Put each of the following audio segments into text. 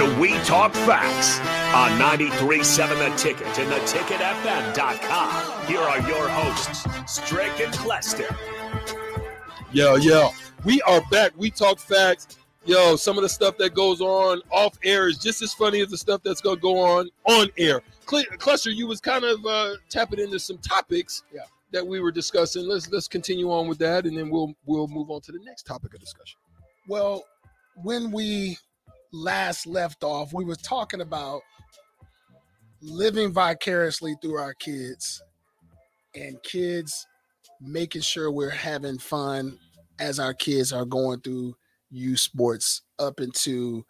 to We Talk Facts on 93.7 The Ticket and theticketfm.com. Here are your hosts, Strick and Clester. Yo, yo, we are back. We talk facts. Yo, some of the stuff that goes on off air is just as funny as the stuff that's going to go on on air. Cl- Clester, you was kind of uh, tapping into some topics Yeah. that we were discussing. Let's let's continue on with that, and then we'll we'll move on to the next topic of discussion. Well, when we last left off, we were talking about living vicariously through our kids and kids making sure we're having fun as our kids are going through youth sports up into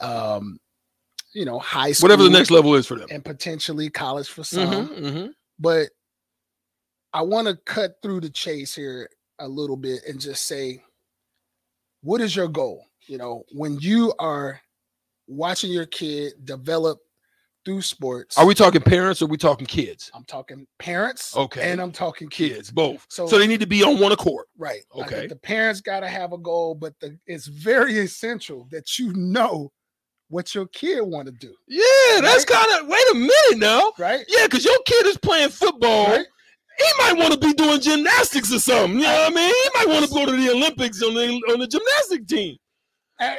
um you know high school Whatever the next level is for them. and potentially college for some Mhm, mhm. but I want to cut through the chase here a little bit and just say, what is your goal? You know, when you are watching your kid develop through sports, Are we talking parents or are we talking kids? I'm talking parents, Okay. and I'm talking kids. Both. So, So they need to be on one accord. right, Okay. the parents got to have a goal, but the, it's very essential that you know what your kid want to do, Yeah, that's Right? kind of. Wait a minute now. right? Yeah, because your kid is playing football. Right? He might want to be doing gymnastics or something. You know what I mean? He might want to go to the Olympics on the on the gymnastic team.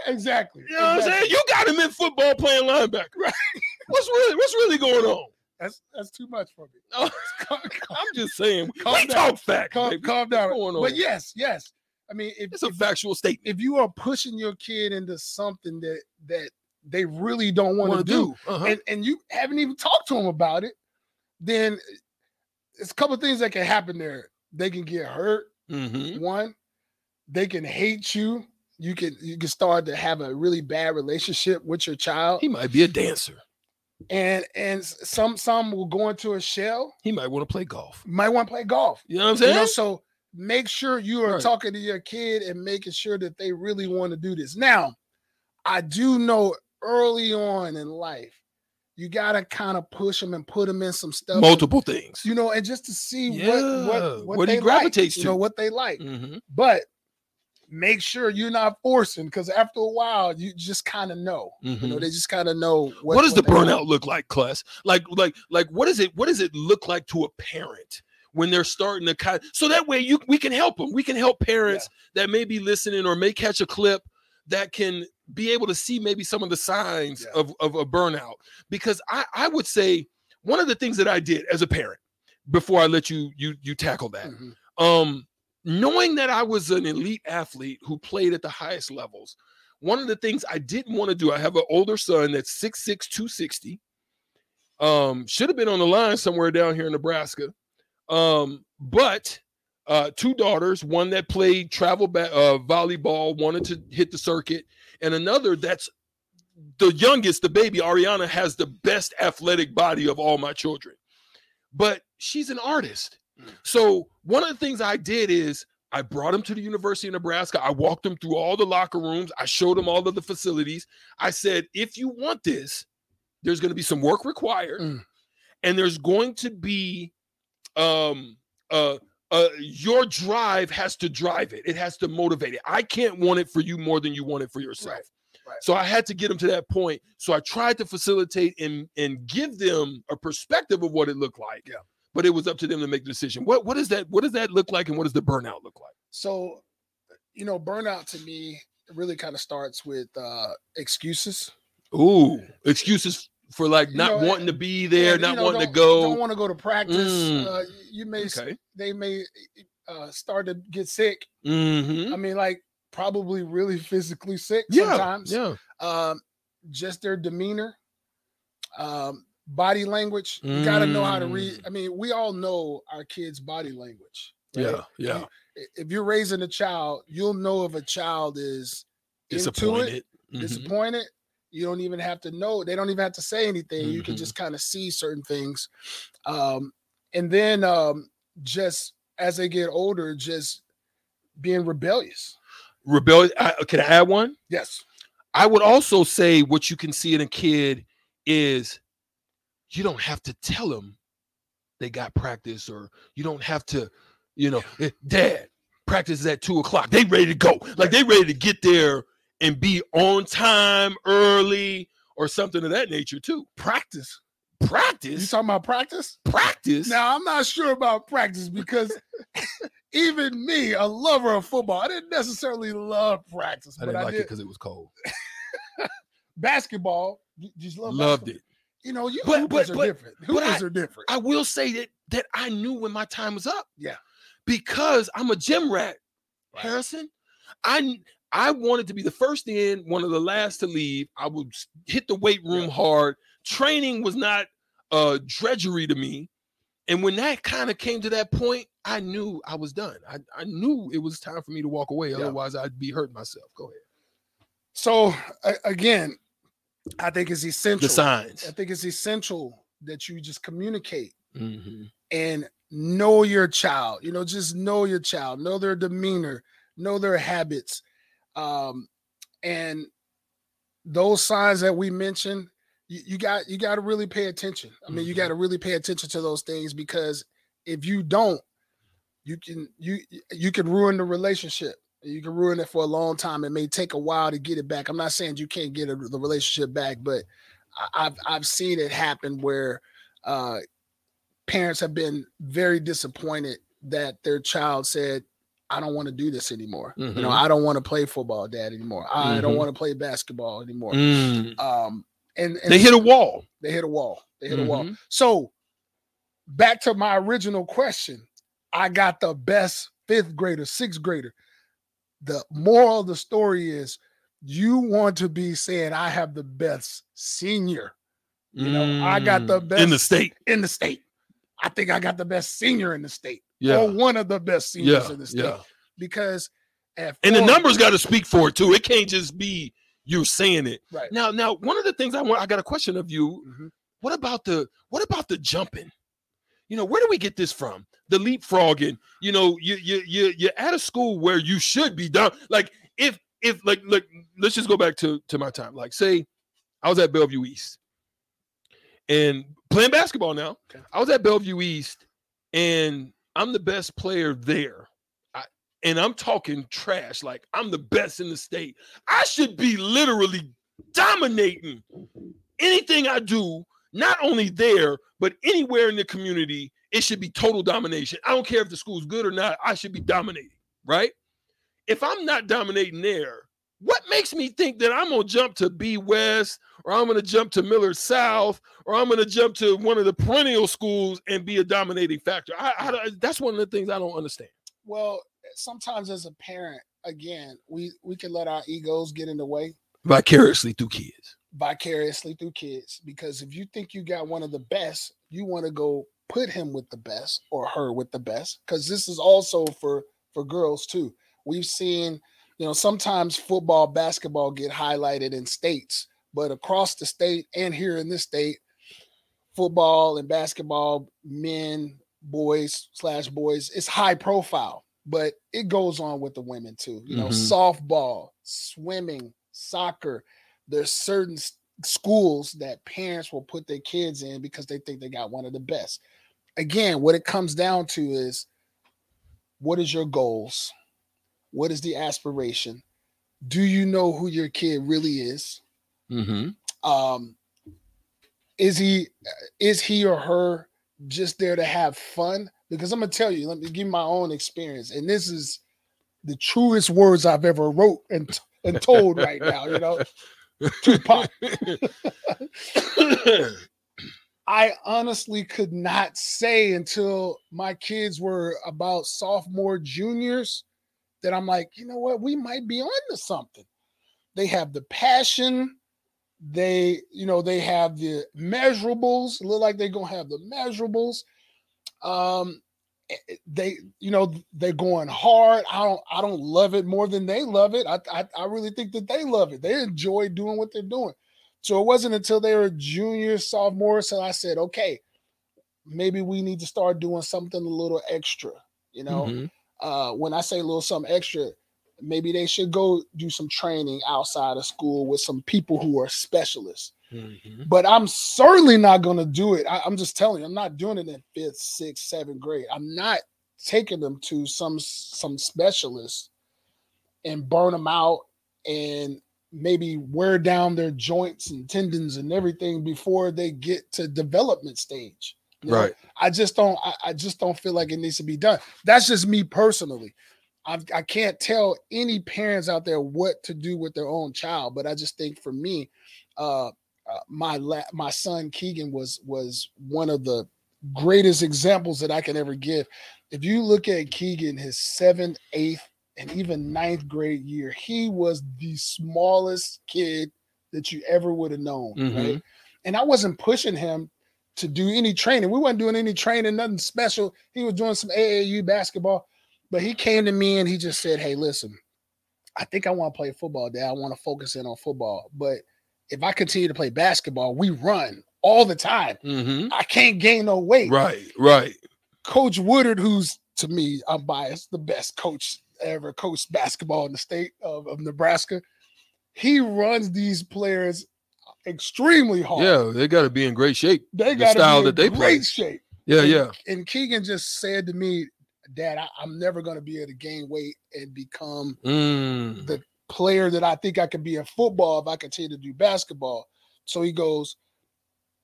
Exactly. You know what I'm saying? You got him in football playing linebacker. Right. What's really what's really going on? That's that's too much for me. Oh, Calm, calm- I'm just saying. Calm we down. talk fact. calm, baby. calm down. But yes, yes. I mean, if, It's a if, factual statement. if you are pushing your kid into something that that they really don't want to do, do? Uh-huh. and, and you haven't even talked to them about it, then it's a couple of things that can happen there. They can get hurt. Mhm. One, they can hate you. You can you can start to have a really bad relationship with your child, He might be a dancer. and and some some will go into a shell. He might want to play golf. Might want to play golf. You know what I'm You saying? know, so make sure you are Right. talking to your kid and making sure that they really want to do this. Now, I do know early on in life, you gotta kind of push them and put them in some stuff. Multiple things. you know, and just to see Yeah, what what what, what he they gravitates like, you know to. what they like. Mhm. But make sure you're not forcing because after a while, you just kind of know. You know, they just kind of know what, what does the burnout look like, class Like, like, like, what is it? What does it look like to a parent when they're starting to kind? So that way, you we can help them. We can help parents that may be listening or may catch a clip that can be able to see maybe some of the signs Yeah. of of a burnout. Because I I would say one of the things that I did as a parent before I let you you you tackle that Mhm. um knowing that i was an elite athlete who played at the highest levels one of the things i didn't want to do i have an older son that's 6'6 260 um should have been on the line somewhere down here in nebraska um but uh two daughters one that played travel ba- uh volleyball wanted to hit the circuit and another that's the youngest the baby ariana has the best athletic body of all my children. But she's an artist so one of the things I did is I brought him to the University of Nebraska. I walked him through all the locker rooms. I showed him all of the facilities. I said, if you want this, there's going to be some work required, Mm. and there's going to be um uh uh your drive has to drive it. It has to motivate it. I can't want it for you more than you want it for yourself. Right, right. So I had to get them to that point. So I tried to facilitate and and give them a perspective of what it looked like. Yeah but it was up to them to make the decision. What what does that what does that look like, and what does the burnout look like? So, you know, burnout to me really kind of starts with uh excuses. Ooh, excuses for like You not know, wanting to be there, And, you not know, wanting to go. Don't want to go to practice. Mm. Uh, you may Okay. they may uh, start to get sick. Mm-hmm. I mean, like probably really physically sick Yeah. sometimes. Yeah. Um, just their demeanor, um, body language. You got to know how to read. Mm. I mean, we all know our kids' body language. right? Yeah. Yeah. If you're raising a child, you'll know if a child is into it, Disappointed. Mhm. disappointed. You don't even have to know. They don't even have to say anything. You can Mhm. just kind of see certain things. Um, and then um, just as they get older, just being rebellious. Rebellious. I, can I add one? Yes. I would also say what you can see in a kid is you don't have to tell them they got practice, or you don't have to, you know, "Eh, dad, practice is at two o'clock. They ready to go. Like they ready to get there and be on time early, or something of that nature too. Practice. Practice. You talking about practice? practice. Now I'm not sure about practice because even me, a lover of football, I didn't necessarily love practice, I didn't I like it did because it was cold. basketball. Just love Loved basketball. it. You know, you But- hoopers but- are different. Hoopers I- are different. I will say that that I knew when my time was up. Yeah. Because I'm a gym rat, Right. Harrison. I I wanted to be the first in, one of the last to leave. I would hit the weight room Yeah. hard. Training was not uh drudgery to me. And when that kind of came to that point, I knew I was done. I, I knew it was time for me to walk away. Yeah. Otherwise, I'd be hurting myself. Go ahead. So again, I think it's essential. The signs. I think it's essential that you just communicate Mhm. and know your child. You know, just know your child, know their demeanor, know their habits. Um, and those signs that we mentioned, you, you got you got to really pay attention. I mean, you Mhm. got to really pay attention to those things because if you don't, you can you you can ruin the relationship. You can ruin it for a long time. It may take a while to get it back. I'm not saying you can't get a, the relationship back, but I've I've seen it happen where uh, parents have been very disappointed that their child said, "I don't want to do this anymore. You know, Mhm. I don't want to play football, Dad, anymore. I don't Mhm. want to play basketball anymore." Mm. Um, and, and They hit a wall. they hit a wall. They hit a wall. Mhm. So back to my original question. I got the best fifth grader, sixth grader. The moral of the story is you want to be saying, I have the best senior You know, I got the best in the state. in the state. I think I got the best senior in the state. Yeah. Or one of the best seniors Yeah. in the state. Yeah. Because And the numbers got to speak for it too. It can't just be you saying it. right. Now, now, one of the things I want, I got a question of you. Mhm. What about the what about the jumping? You know, where do we get this from? The leapfrogging. You know, you you you you're at a school where you should be done. Like if if like like let's just go back to to my time. Like say I was at Bellevue East and playing basketball now. Okay. I was at Bellevue East and I'm the best player there. I, and I'm talking trash like I'm the best in the state. I should be literally dominating anything I do, not only there, but anywhere in the community. It should be total domination. I don't care if the school's good or not, I should be dominating, right? If I'm not dominating there, what makes me think that I'm gonna jump to B West or I'm gonna jump to Millard South or I'm gonna jump to one of the perennial schools and be a dominating factor? I, I, that's one of the things I don't understand. Well, sometimes as a parent, again, we we can let our egos get in the way Vicariously through kids. Vicariously through kids because if you think you got one of the best, you want to go put him with the best or her with the best because this is also for for girls too. We've seen, you know, sometimes football, basketball get highlighted in states, but across the state and here in this state, football and basketball, men, boys slash boys, it's high profile, but it goes on with the women too. You know, Mhm. softball, swimming, soccer. There's certain schools that parents will put their kids in because they think they got one of the best. Again, what it comes down to is what is your goals? What is the aspiration? Do you know who your kid really is? Mm-hmm. um is he is he or her just there to have fun because i'm gonna tell you let me give you my own experience and this is the truest words i've ever wrote and, and told right now you know Tupac. i honestly could not say until my kids were about sophomore juniors that i'm like you know what? We might be on to something. They have the passion. They you know they have the measurables. Look like they're gonna have the measurables. Um they you know they're going hard. I don't i don't love it more than they love it. I i, I really think that they love it. They enjoy doing what they're doing. So it wasn't until they were juniors sophomores so i said okay maybe we need to start doing something a little extra you know? Mhm. uh when i say a little something extra maybe they should go do some training outside of school with some people who are specialists Mhm. but i'm certainly not going to do it I, i'm just telling you i'm not doing it in fifth sixth seventh grade i'm not taking them to some some specialists and burn them out and maybe wear down their joints and tendons and everything before they get to development stage. You know, Right. I just don't. I, I just don't feel like it needs to be done. That's just me personally. I've, I can't tell any parents out there what to do with their own child, but I just think for me, uh, uh, my la- my son Keegan was was one of the greatest examples that I can ever give. If you look at Keegan, his seventh, eighth, and even ninth grade year, he was the smallest kid that you ever would have known, right? And I wasn't pushing him to do any training. We weren't doing any training, nothing special. He was doing some AAU basketball, but he came to me and he just said, "Hey, listen, I think I want to play football, Dad. I want to focus in on football, but if I continue to play basketball, we run all the time. hmm I can't gain no weight." Right. Right. Coach Woodard, who's to me, I'm biased, the best coach ever coached basketball in the state of, of Nebraska. He runs these players extremely hard. Yeah, they got to be in great shape. they got to style be in that they great play. shape. Yeah, and, yeah. And Keegan just said to me, Dad, I, I'm never going to be able to gain weight and become Mm. the player that I think I could be in football if I continue to do basketball. So he goes,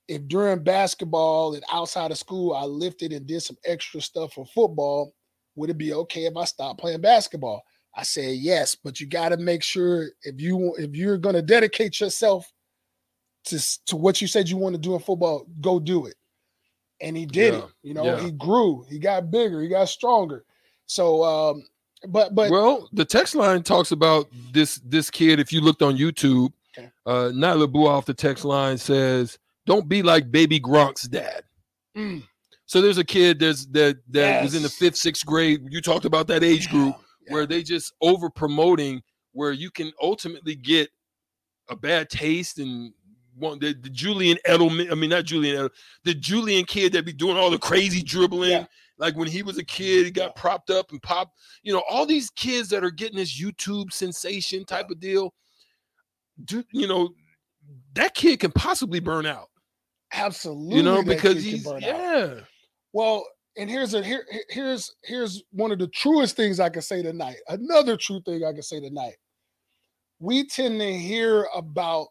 if during basketball and outside of school I lifted and did some extra stuff for football, would it be okay if I stopped playing basketball? I said yes, but you got to make sure if you if you're going to dedicate yourself to to what you said you want to do in football, go do it. And he did it. You know, yeah. he grew, he got bigger, he got stronger. So um but but well, the text line talks about this this kid. If you looked on YouTube, Okay. uh, Nyla Boo off the text line says, "Don't be like Baby Gronk's dad." mm, So there's a kid there's that that was in the fifth, sixth grade. You talked about that age group yeah, where they just over promoting, where you can ultimately get a bad taste and one the, the Julian Edelman. I mean, not Julian, Edel, the Julian kid that be doing all the crazy dribbling. Yeah. Like when he was a kid, he got propped up and popped. You know, all these kids that are getting this YouTube sensation type of deal. Do you know that kid can possibly burn out? absolutely. You know, because he's burn out. yeah. Well, and here's a here- here's here's one of the truest things I can say tonight. Another true thing I can say tonight. We tend to hear about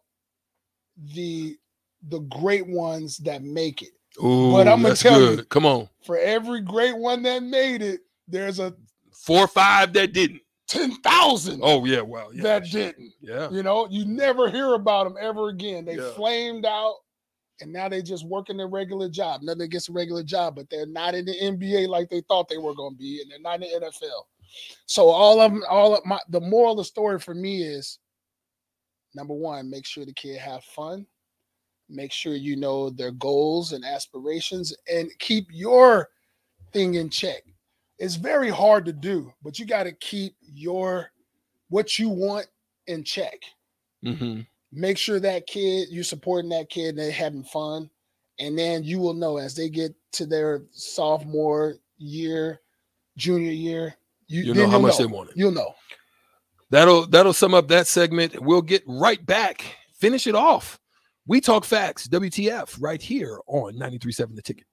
the the great ones that make it. Ooh, But I'ma that's tell you- Come on, For every great one that made it, there's a four or five that didn't. ten thousand Oh yeah, well, yeah, that didn't. Yeah, You know, you never hear about them ever again. They Yeah. flamed out, and now they just working their regular job. Nothing against a regular job, but they're not in the NBA like they thought they were going to be, and they're not in the NFL. So all of them, all of my, the moral of the story for me is, number one, make sure the kid have fun. Make sure you know their goals and aspirations, and keep your thing in check. It's very hard to do, but you got to keep your what you want in check. hmm Make sure that kid you're supporting that kid and they're having fun, and then you will know as they get to their sophomore year, junior year, you You know how much know. they want it. You'll know. That'll that'll sum up that segment. We'll get right back. Finish it off. We talk facts. WTF right here on 93.7 The Ticket.